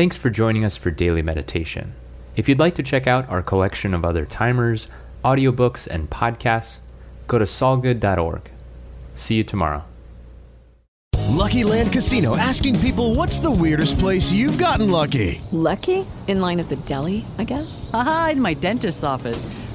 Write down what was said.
Thanks for joining us for daily meditation. If you'd like to check out our collection of other timers, audiobooks, and podcasts, go to solgood.org. See you tomorrow. Lucky Land Casino asking people what's the weirdest place you've gotten lucky? Lucky? In line at the deli, I guess? Aha, in my dentist's office.